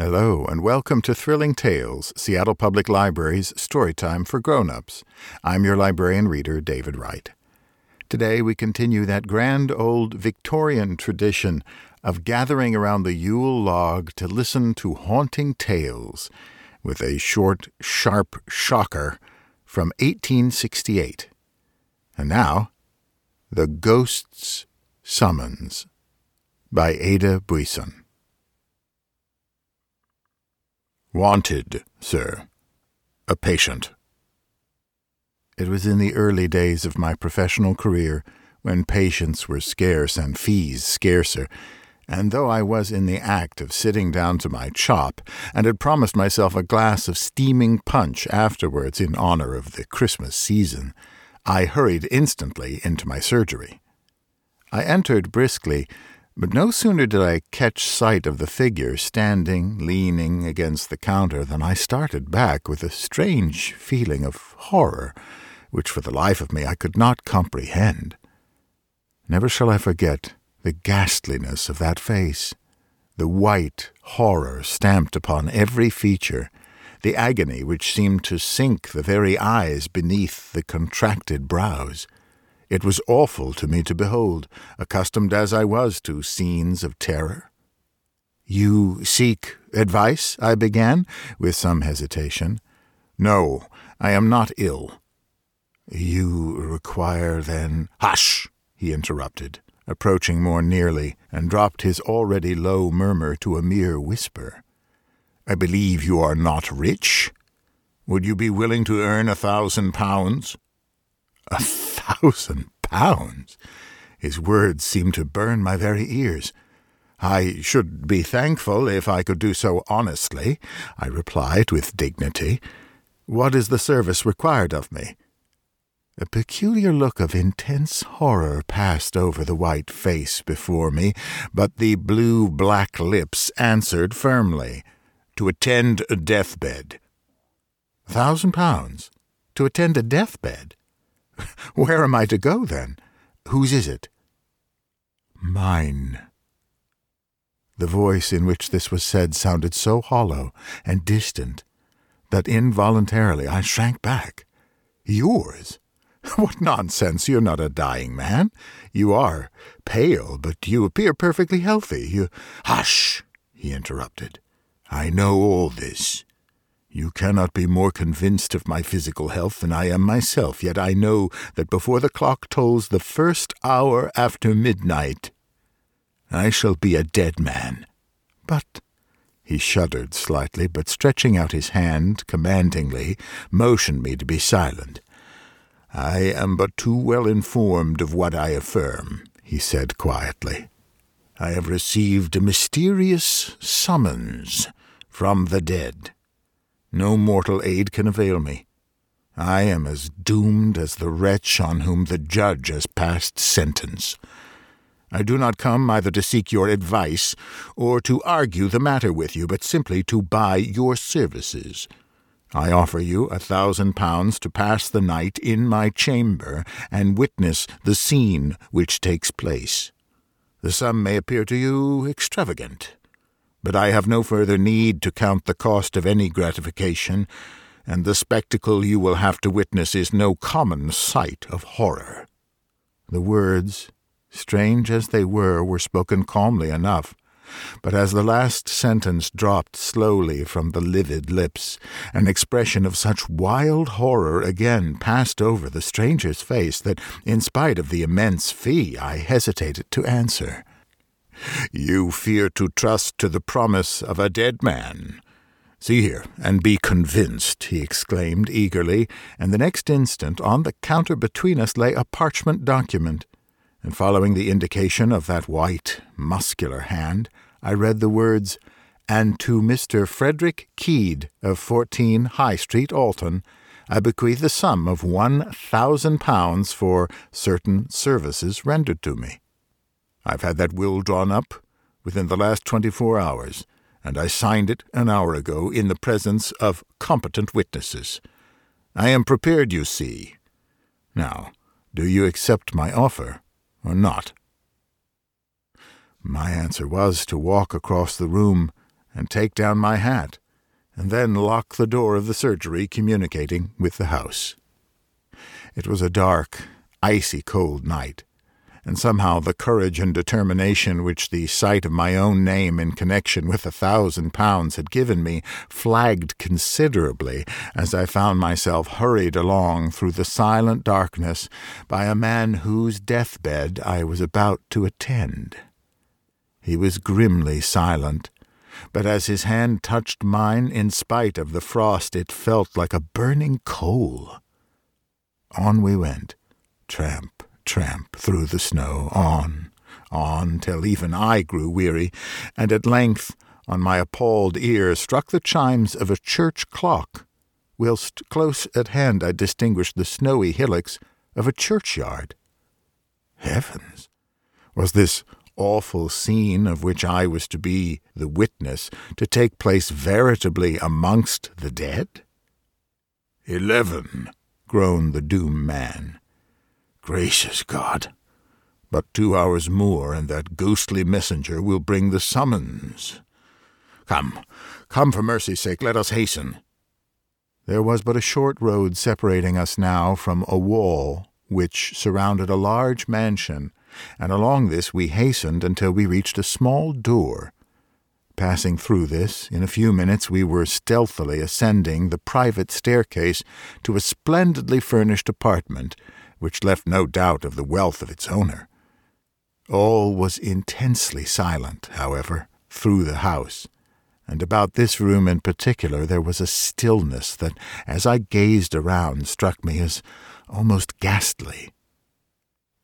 Hello, and welcome to Thrilling Tales, Seattle Public Library's Storytime for Grown-Ups. I'm your librarian reader, David Wright. Today we continue that grand old Victorian tradition of gathering around the Yule log to listen to haunting tales with a short, sharp shocker from 1868. And now, The Ghost's Summons by Ada Buisson. Wanted, sir. A patient. It was in the early days of my professional career when patients were scarce and fees scarcer, and though I was in the act of sitting down to my chop, and had promised myself a glass of steaming punch afterwards in honor of the Christmas season, I hurried instantly into my surgery. I entered briskly, but no sooner did I catch sight of the figure standing, leaning against the counter, than I started back with a strange feeling of horror, which for the life of me I could not comprehend. Never shall I forget the ghastliness of that face, the white horror stamped upon every feature, the agony which seemed to sink the very eyes beneath the contracted brows. It was awful to me to behold, accustomed as I was to scenes of terror. You seek advice? I began, with some hesitation. No, I am not ill. You require, then. Hush! he interrupted, approaching more nearly, and dropped his already low murmur to a mere whisper. I believe you are not rich? Would you be willing to earn a thousand pounds? A thousand pounds! His words seemed to burn my very ears. I should be thankful if I could do so honestly, I replied with dignity. What is the service required of me? A peculiar look of intense horror passed over the white face before me, but the blue black lips answered firmly, To attend a deathbed. A thousand pounds? To attend a deathbed? Where am I to go, then? Whose is it? Mine. The voice in which this was said sounded so hollow and distant that involuntarily I shrank back. Yours? What nonsense! You're not a dying man. You are pale, but you appear perfectly healthy. You. Hush! he interrupted. I know all this. You cannot be more convinced of my physical health than I am myself, yet I know that before the clock tolls the first hour after midnight, I shall be a dead man. But. He shuddered slightly, but stretching out his hand commandingly, motioned me to be silent. I am but too well informed of what I affirm, he said quietly. I have received a mysterious summons from the dead. No mortal aid can avail me. I am as doomed as the wretch on whom the judge has passed sentence. I do not come either to seek your advice or to argue the matter with you, but simply to buy your services. I offer you a thousand pounds to pass the night in my chamber and witness the scene which takes place. The sum may appear to you extravagant, but I have no further need to count the cost of any gratification, and the spectacle you will have to witness is no common sight of horror. The words, strange as they were, were spoken calmly enough but as the last sentence dropped slowly from the livid lips, an expression of such wild horror again passed over the stranger's face that, in spite of the immense fee, I hesitated to answer. You fear to trust to the promise of a dead man. See here, and be convinced, he exclaimed eagerly, and the next instant on the counter between us lay a parchment document and following the indication of that white, muscular hand, I read the words, And to Mr. Frederick Keed of 14 High Street, Alton, I bequeath the sum of one thousand pounds for certain services rendered to me. I've had that will drawn up within the last twenty-four hours, and I signed it an hour ago in the presence of competent witnesses. I am prepared, you see. Now, do you accept my offer? or not? My answer was to walk across the room and take down my hat, and then lock the door of the surgery communicating with the house. It was a dark, icy cold night, and somehow the courage and determination which the sight of my own name in connection with a thousand pounds had given me flagged considerably as I found myself hurried along through the silent darkness by a man whose deathbed I was about to attend. He was grimly silent, but as his hand touched mine, in spite of the frost, it felt like a burning coal. On we went, tramp, tramp through the snow, on, on, till even I grew weary, and at length on my appalled ear struck the chimes of a church clock, whilst close at hand I distinguished the snowy hillocks of a churchyard. Heavens! Was this awful scene of which I was to be the witness to take place veritably amongst the dead? Eleven, groaned the doomed man. Gracious God! But two hours more, and that ghostly messenger will bring the summons. Come, come, for mercy's sake, let us hasten. There was but a short road separating us now from a wall which surrounded a large mansion, and along this we hastened until we reached a small door. Passing through this, in a few minutes we were stealthily ascending the private staircase to a splendidly furnished apartment which left no doubt of the wealth of its owner. All was intensely silent, however, through the house, and about this room in particular there was a stillness that, as I gazed around, struck me as almost ghastly.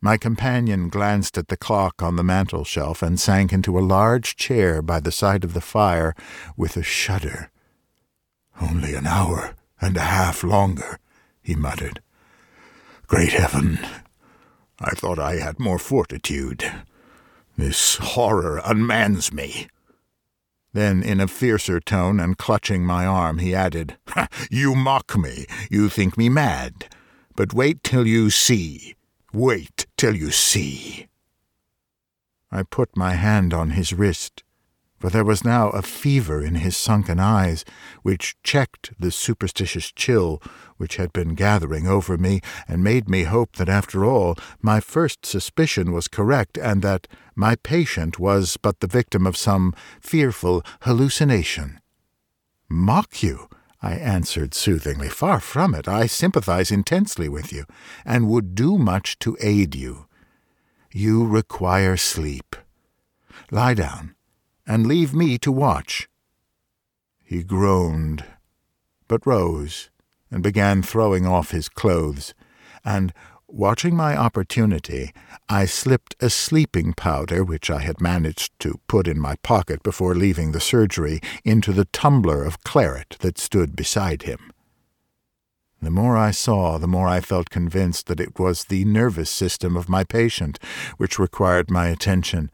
My companion glanced at the clock on the mantel shelf and sank into a large chair by the side of the fire with a shudder. Only an hour and a half longer, he muttered. Great heaven! I thought I had more fortitude. This horror unmans me. Then, in a fiercer tone and clutching my arm, he added, You mock me. You think me mad. But wait till you see. Wait till you see. I put my hand on his wrist for there was now a fever in his sunken eyes which checked the superstitious chill which had been gathering over me, and made me hope that after all my first suspicion was correct, and that my patient was but the victim of some fearful hallucination. Mock you? I answered soothingly. Far from it. I sympathize intensely with you, and would do much to aid you. You require sleep. Lie down and leave me to watch. He groaned, but rose and began throwing off his clothes, and, watching my opportunity, I slipped a sleeping powder which I had managed to put in my pocket before leaving the surgery into the tumbler of claret that stood beside him. The more I saw, the more I felt convinced that it was the nervous system of my patient which required my attention,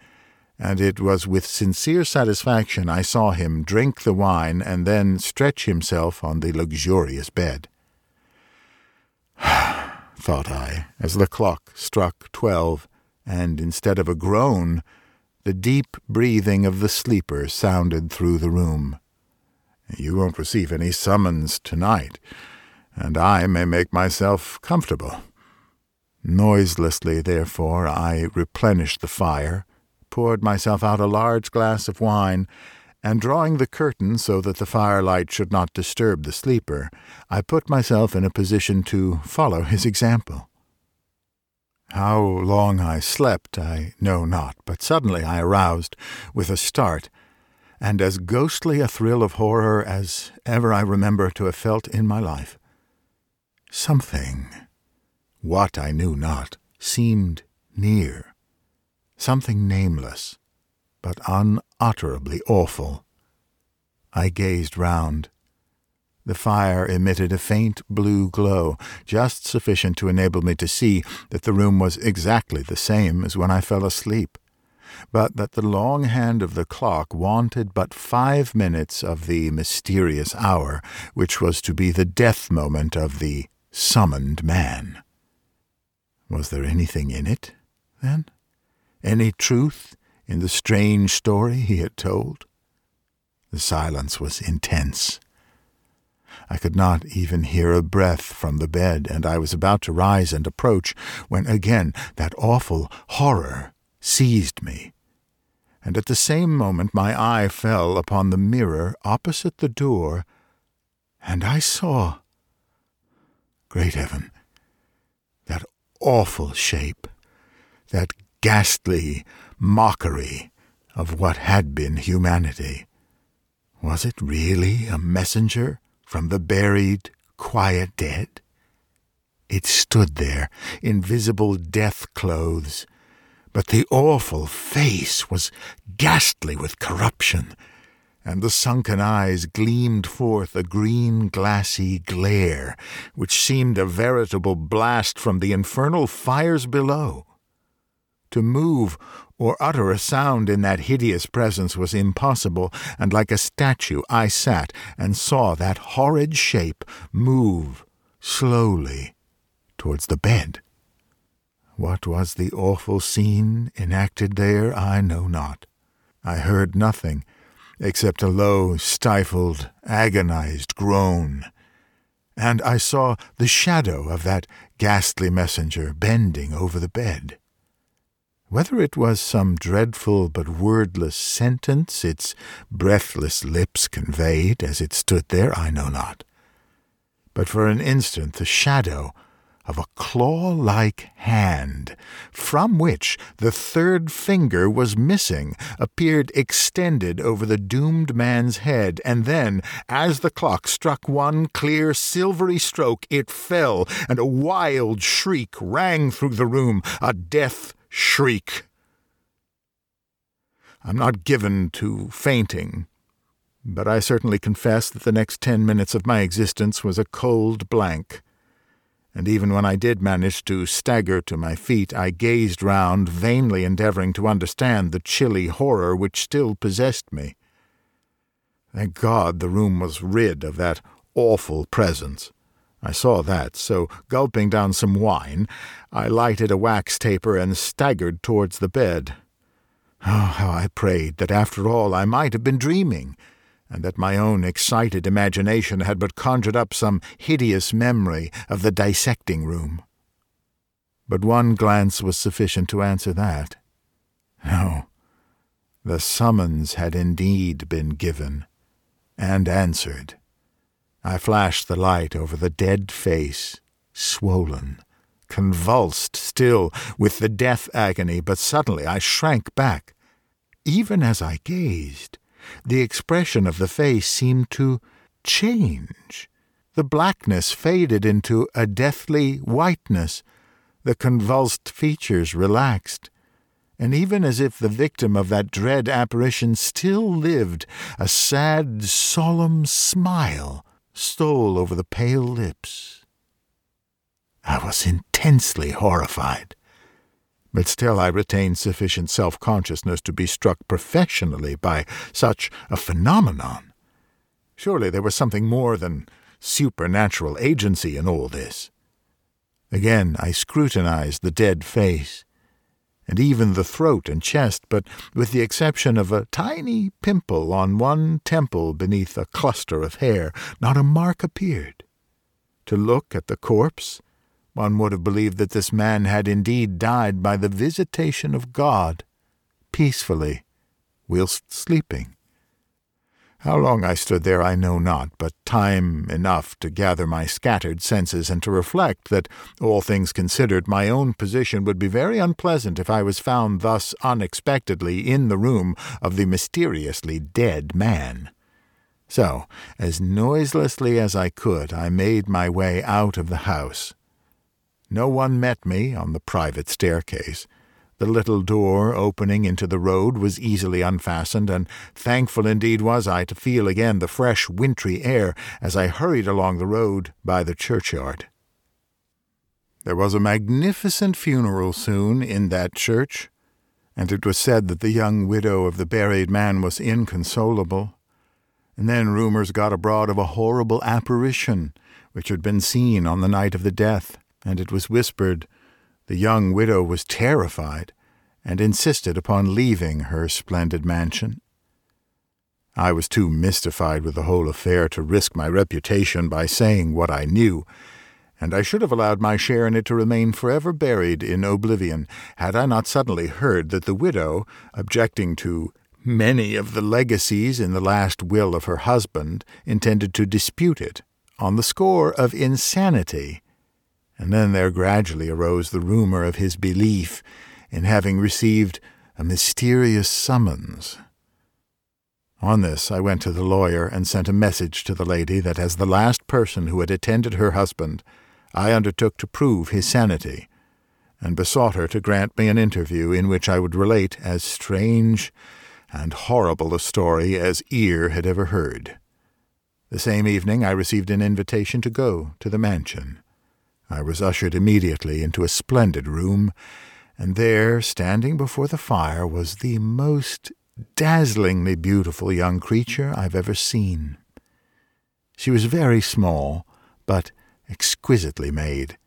and it was with sincere satisfaction I saw him drink the wine and then stretch himself on the luxurious bed. thought I, as the clock struck twelve, and instead of a groan, the deep breathing of the sleeper sounded through the room. You won't receive any summons tonight, and I may make myself comfortable. Noiselessly, therefore, I replenished the fire, poured myself out a large glass of wine, and drawing the curtain so that the firelight should not disturb the sleeper, I put myself in a position to follow his example. How long I slept I know not, but suddenly I aroused with a start, and as ghostly a thrill of horror as ever I remember to have felt in my life. Something, what I knew not, seemed near something nameless, but unutterably awful. I gazed round. The fire emitted a faint blue glow, just sufficient to enable me to see that the room was exactly the same as when I fell asleep, but that the long hand of the clock wanted but five minutes of the mysterious hour which was to be the death moment of the summoned man. Was there anything in it, then? Any truth in the strange story he had told? The silence was intense. I could not even hear a breath from the bed, and I was about to rise and approach when again that awful horror seized me. And at the same moment my eye fell upon the mirror opposite the door, and I saw. Great heaven! That awful shape, that ghastly mockery of what had been humanity. Was it really a messenger from the buried, quiet dead? It stood there, invisible death clothes, but the awful face was ghastly with corruption, and the sunken eyes gleamed forth a green glassy glare, which seemed a veritable blast from the infernal fires below. To move or utter a sound in that hideous presence was impossible, and like a statue I sat and saw that horrid shape move slowly towards the bed. What was the awful scene enacted there, I know not. I heard nothing except a low, stifled, agonized groan, and I saw the shadow of that ghastly messenger bending over the bed. Whether it was some dreadful but wordless sentence its breathless lips conveyed as it stood there, I know not. But for an instant the shadow of a claw like hand, from which the third finger was missing, appeared extended over the doomed man's head, and then, as the clock struck one clear silvery stroke, it fell, and a wild shriek rang through the room, a death shriek. I'm not given to fainting, but I certainly confess that the next ten minutes of my existence was a cold blank. And even when I did manage to stagger to my feet, I gazed round, vainly endeavouring to understand the chilly horror which still possessed me. Thank God the room was rid of that awful presence. I saw that, so gulping down some wine, I lighted a wax taper and staggered towards the bed. Oh, how I prayed that after all I might have been dreaming, and that my own excited imagination had but conjured up some hideous memory of the dissecting room. But one glance was sufficient to answer that. No, the summons had indeed been given, and answered. I flashed the light over the dead face, swollen, convulsed still with the death agony, but suddenly I shrank back. Even as I gazed, the expression of the face seemed to change. The blackness faded into a deathly whiteness. The convulsed features relaxed. And even as if the victim of that dread apparition still lived, a sad, solemn smile stole over the pale lips. I was intensely horrified, but still I retained sufficient self consciousness to be struck professionally by such a phenomenon. Surely there was something more than supernatural agency in all this. Again I scrutinized the dead face and even the throat and chest, but with the exception of a tiny pimple on one temple beneath a cluster of hair, not a mark appeared. To look at the corpse, one would have believed that this man had indeed died by the visitation of God, peacefully, whilst sleeping. How long I stood there I know not, but time enough to gather my scattered senses and to reflect that, all things considered, my own position would be very unpleasant if I was found thus unexpectedly in the room of the mysteriously dead man. So, as noiselessly as I could, I made my way out of the house. No one met me on the private staircase, the little door opening into the road was easily unfastened, and thankful indeed was I to feel again the fresh wintry air as I hurried along the road by the churchyard. There was a magnificent funeral soon in that church, and it was said that the young widow of the buried man was inconsolable. And then rumours got abroad of a horrible apparition which had been seen on the night of the death, and it was whispered the young widow was terrified and insisted upon leaving her splendid mansion. I was too mystified with the whole affair to risk my reputation by saying what I knew, and I should have allowed my share in it to remain forever buried in oblivion had I not suddenly heard that the widow, objecting to many of the legacies in the last will of her husband, intended to dispute it on the score of insanity. And then there gradually arose the rumor of his belief in having received a mysterious summons on this, I went to the lawyer and sent a message to the lady that as the last person who had attended her husband, I undertook to prove his sanity, and besought her to grant me an interview in which I would relate as strange and horrible a story as ear had ever heard. The same evening I received an invitation to go to the mansion. I was ushered immediately into a splendid room, and there, standing before the fire, was the most dazzlingly beautiful young creature I've ever seen. She was very small, but exquisitely made.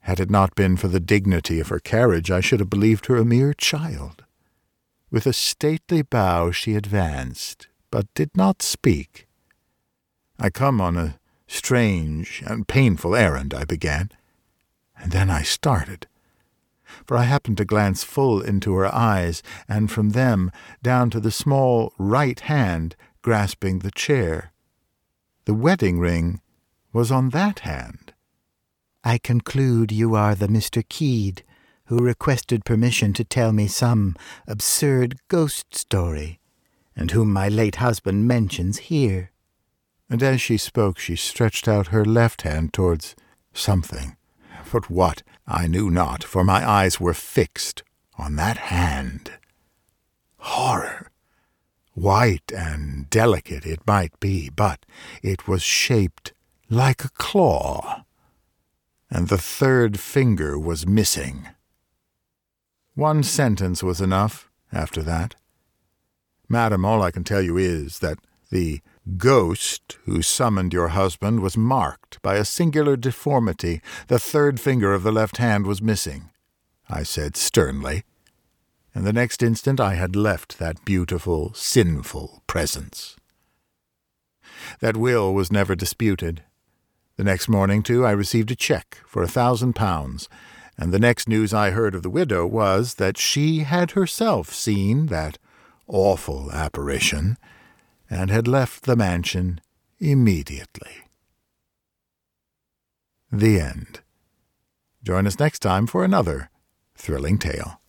Had it not been for the dignity of her carriage, I should have believed her a mere child. With a stately bow she advanced, but did not speak. I come on a strange and painful errand, I began, and then I started for I happened to glance full into her eyes, and from them down to the small right hand grasping the chair. The wedding ring was on that hand. I conclude you are the Mr. Keed who requested permission to tell me some absurd ghost story, and whom my late husband mentions here. And as she spoke, she stretched out her left hand towards something. But what, I knew not, for my eyes were fixed on that hand. Horror! White and delicate it might be, but it was shaped like a claw, and the third finger was missing. One sentence was enough after that. Madam, all I can tell you is that the ghost who summoned your husband was marked by a singular deformity. The third finger of the left hand was missing, I said sternly. And the next instant I had left that beautiful, sinful presence. That will was never disputed. The next morning, too, I received a cheque for a thousand pounds, and the next news I heard of the widow was that she had herself seen that awful apparition and had left the mansion immediately. The end. Join us next time for another thrilling tale.